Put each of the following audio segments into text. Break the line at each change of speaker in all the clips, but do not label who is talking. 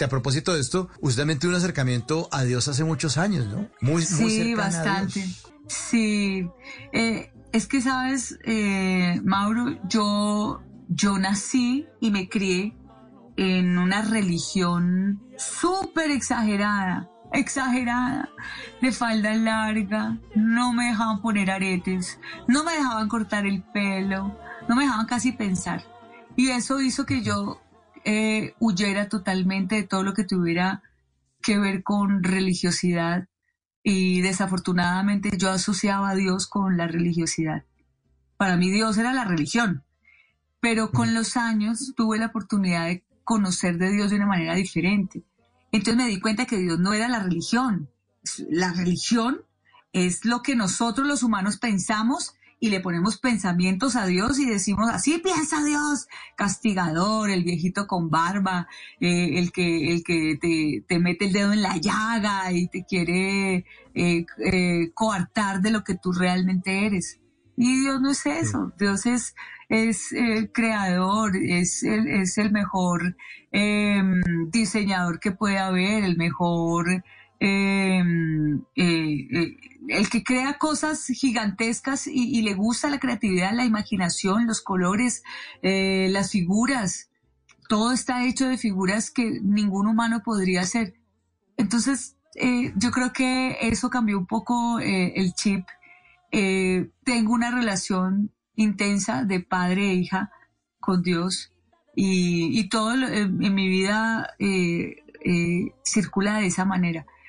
A propósito de esto, usted también tuvo un acercamiento a Dios hace muchos años, ¿no?
Muy, muy sí, bastante. Sí, eh, es que sabes, eh, Mauro, yo, yo nací y me crié en una religión súper exagerada exagerada, de falda larga, no me dejaban poner aretes, no me dejaban cortar el pelo, no me dejaban casi pensar. Y eso hizo que yo eh, huyera totalmente de todo lo que tuviera que ver con religiosidad y desafortunadamente yo asociaba a Dios con la religiosidad. Para mí Dios era la religión, pero con los años tuve la oportunidad de conocer de Dios de una manera diferente entonces me di cuenta que Dios no era la religión. La religión es lo que nosotros los humanos pensamos y le ponemos pensamientos a Dios y decimos, así piensa Dios, castigador, el viejito con barba, eh, el que, el que te, te, mete el dedo en la llaga y te quiere eh, eh, coartar de lo que tú realmente eres. Y Dios no es eso, Dios es, es el creador, es el, es el mejor em, diseñador que puede haber, el mejor, eh, eh, el que crea cosas gigantescas y, le gusta la creatividad, la imaginación, los colores, eh, las figuras. Todo está hecho de figuras que ningún humano podría hacer. Entonces, yo creo que eso cambió un poco el chip eh, tengo una relación intensa de padre e hija con Dios y, todo en, mi vida eh, eh, circula de esa manera.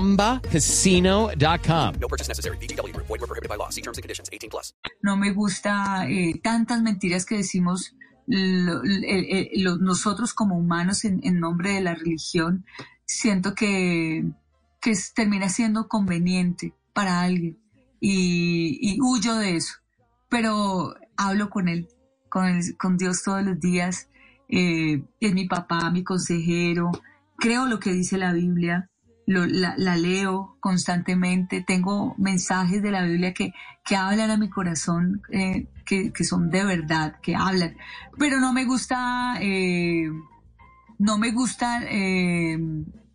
ChumbaCasino.com.
No purchase necessary. BGW. Void were prohibited by law. See terms and conditions. 18 plus.
No me gusta eh, tantas mentiras que decimos lo, lo, nosotros como humanos en, en, nombre de la religión. Siento que, que termina siendo conveniente para alguien y, y huyo de eso. Pero hablo con él, con, el, con Dios todos los días eh, es mi papá, mi consejero, creo lo que dice la Biblia, la, leo constantemente, tengo mensajes de la Biblia que, que hablan a mi corazón, eh, que, son de verdad, que hablan, pero no me gusta, eh, no me gustan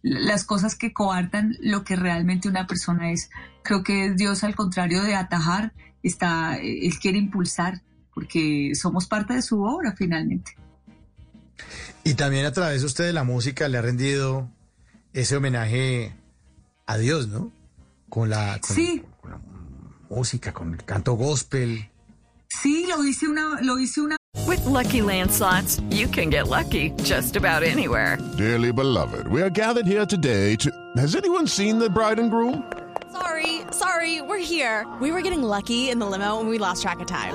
las cosas que coartan lo que realmente una persona es. Creo que Dios, al contrario de atajar, está, Él quiere impulsar, porque somos parte de su obra finalmente.
Y también a través de usted de la música le ha rendido ese homenaje a Dios, ¿no? Con la,
sí.
con la música, con el canto gospel.
Sí, lo hice una, lo hice una.
With lucky landslots, you can get lucky just about anywhere.
Dearly beloved, we are gathered here today to. Has anyone seen the bride and groom?
Sorry, sorry, we're here. We were getting lucky in the limo and we lost track of time.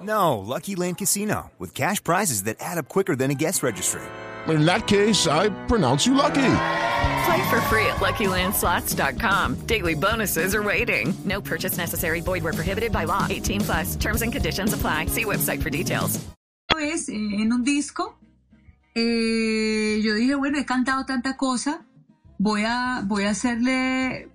No, Lucky Land Casino, with cash prizes that add up quicker than a guest registry.
In that case, I pronounce you lucky.
Play for free at LuckyLandSlots.com. Daily bonuses are waiting. No purchase necessary. Void where prohibited by law. 18 plus. Terms and conditions apply. See website for details.
Pues, en un disco, eh, yo dije, bueno, he cantado tanta cosa, voy a, voy a hacerle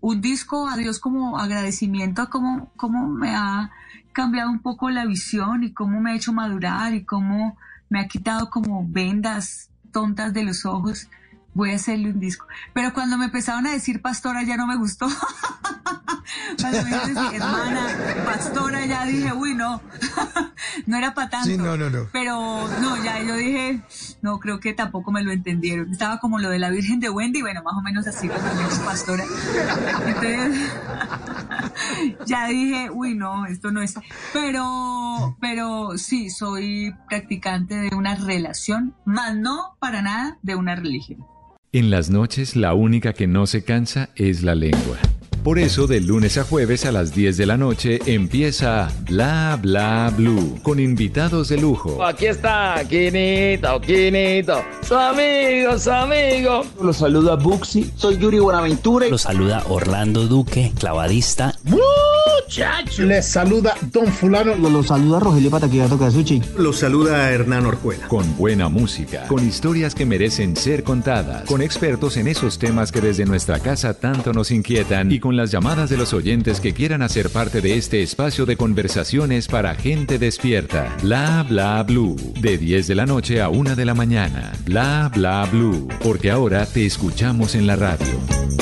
un disco a Dios como agradecimiento a cómo, cómo me ha cambiado un poco la visión y cómo me ha hecho madurar y cómo me ha quitado como vendas tontas de los ojos. Voy a hacerle un disco. Pero cuando me empezaron a decir pastora ya no me gustó. cuando me dices, hermana, pastora, ya dije, uy, no, no era para tanto.
Sí, no, no, no.
Pero no, ya yo dije, no, creo que tampoco me lo entendieron. Estaba como lo de la Virgen de Wendy, bueno, más o menos así cuando me pastora. Entonces, ya dije, uy, no, esto no es. Pero, pero sí, soy practicante de una relación, más no para nada de una religión.
En las noches la única que no se cansa es la lengua. Por eso de lunes a jueves a las 10 de la noche empieza Bla Bla Blue con invitados de lujo.
Aquí está, Quinito, Quinito, su amigo, su amigo.
Los saluda Buxi, soy Yuri Buenaventura.
Los saluda Orlando Duque, clavadista.
Les saluda Don Fulano.
Los saluda Rogelio Pataquillato Casuchi.
Los saluda Hernán Orjuela.
Con buena música, con historias que merecen ser contadas, con expertos en esos temas que desde nuestra casa tanto nos inquietan y con las llamadas de los oyentes que quieran hacer parte de este espacio de conversaciones para gente despierta. Bla bla blue. De 10 de la noche a 1 de la mañana. Bla bla blue. Porque ahora te escuchamos en la radio.